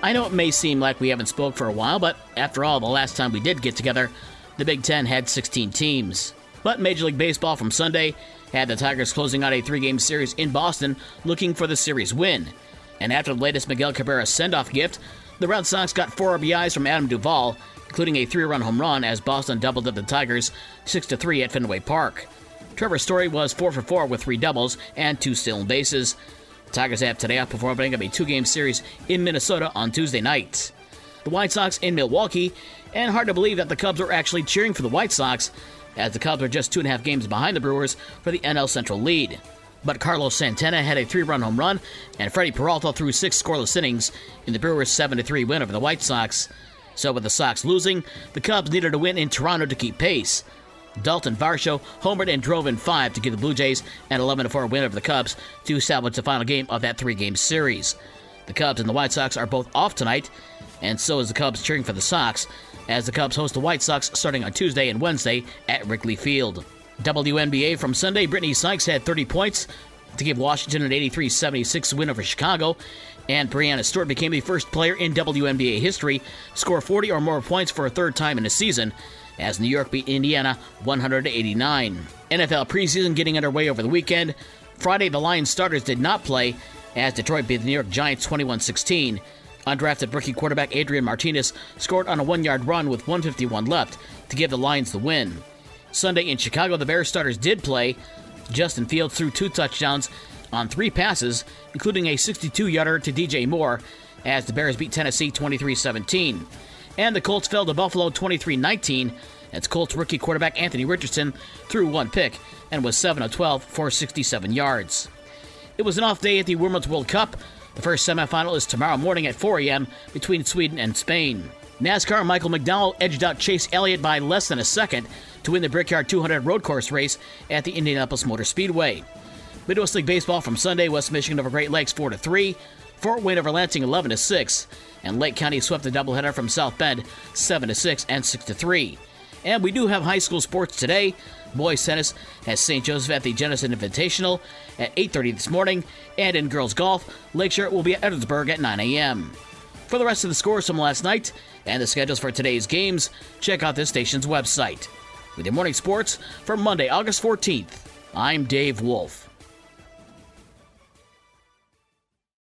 I know it may seem like we haven't spoke for a while, but after all, the last time we did get together, the Big Ten had 16 teams. But Major League Baseball from Sunday had the Tigers closing out a three game series in Boston looking for the series win. And after the latest Miguel Cabrera send off gift, the Red Sox got four RBIs from Adam Duvall, including a three run home run as Boston doubled up the Tigers 6 3 at Fenway Park. Trevor Story was 4 for 4 with three doubles and two stolen bases. Tigers have today off before opening up a two game series in Minnesota on Tuesday night. The White Sox in Milwaukee, and hard to believe that the Cubs are actually cheering for the White Sox, as the Cubs are just two and a half games behind the Brewers for the NL Central lead. But Carlos Santana had a three run home run, and Freddie Peralta threw six scoreless innings in the Brewers' 7 3 win over the White Sox. So, with the Sox losing, the Cubs needed a win in Toronto to keep pace. Dalton Varsho homered and drove in five to give the Blue Jays an 11 4 win over the Cubs to salvage the final game of that three game series. The Cubs and the White Sox are both off tonight, and so is the Cubs cheering for the Sox, as the Cubs host the White Sox starting on Tuesday and Wednesday at Wrigley Field. WNBA from Sunday, Brittney Sykes had 30 points to give Washington an 83 76 win over Chicago, and Breanna Stewart became the first player in WNBA history to score 40 or more points for a third time in a season as New York beat Indiana 189. NFL preseason getting underway over the weekend. Friday, the Lions starters did not play as Detroit beat the New York Giants 21 16. Undrafted rookie quarterback Adrian Martinez scored on a one yard run with 151 left to give the Lions the win. Sunday in Chicago, the Bears starters did play. Justin Fields threw two touchdowns on three passes, including a 62 yarder to DJ Moore, as the Bears beat Tennessee 23 17 and the Colts fell to Buffalo 23 19 as Colts rookie quarterback Anthony Richardson threw one pick and was 7 of 12 for 67 yards. It was an off day at the Women's World Cup. The first semifinal is tomorrow morning at 4 a.m. between Sweden and Spain. NASCAR Michael McDowell edged out Chase Elliott by less than a second to win the Brickyard 200 road course race at the Indianapolis Motor Speedway. Midwest League Baseball from Sunday, West Michigan over Great Lakes 4 3, Fort Wayne over Lansing 11 6, and Lake County swept the doubleheader from South Bend 7 6 and 6 3. And we do have high school sports today. Boys tennis has St. Joseph at the Jenison Invitational at 8:30 this morning, and in girls golf, Lakeshore will be at Edwardsburg at 9 a.m. For the rest of the scores from last night and the schedules for today's games, check out this station's website. With your morning sports for Monday, August 14th, I'm Dave Wolf.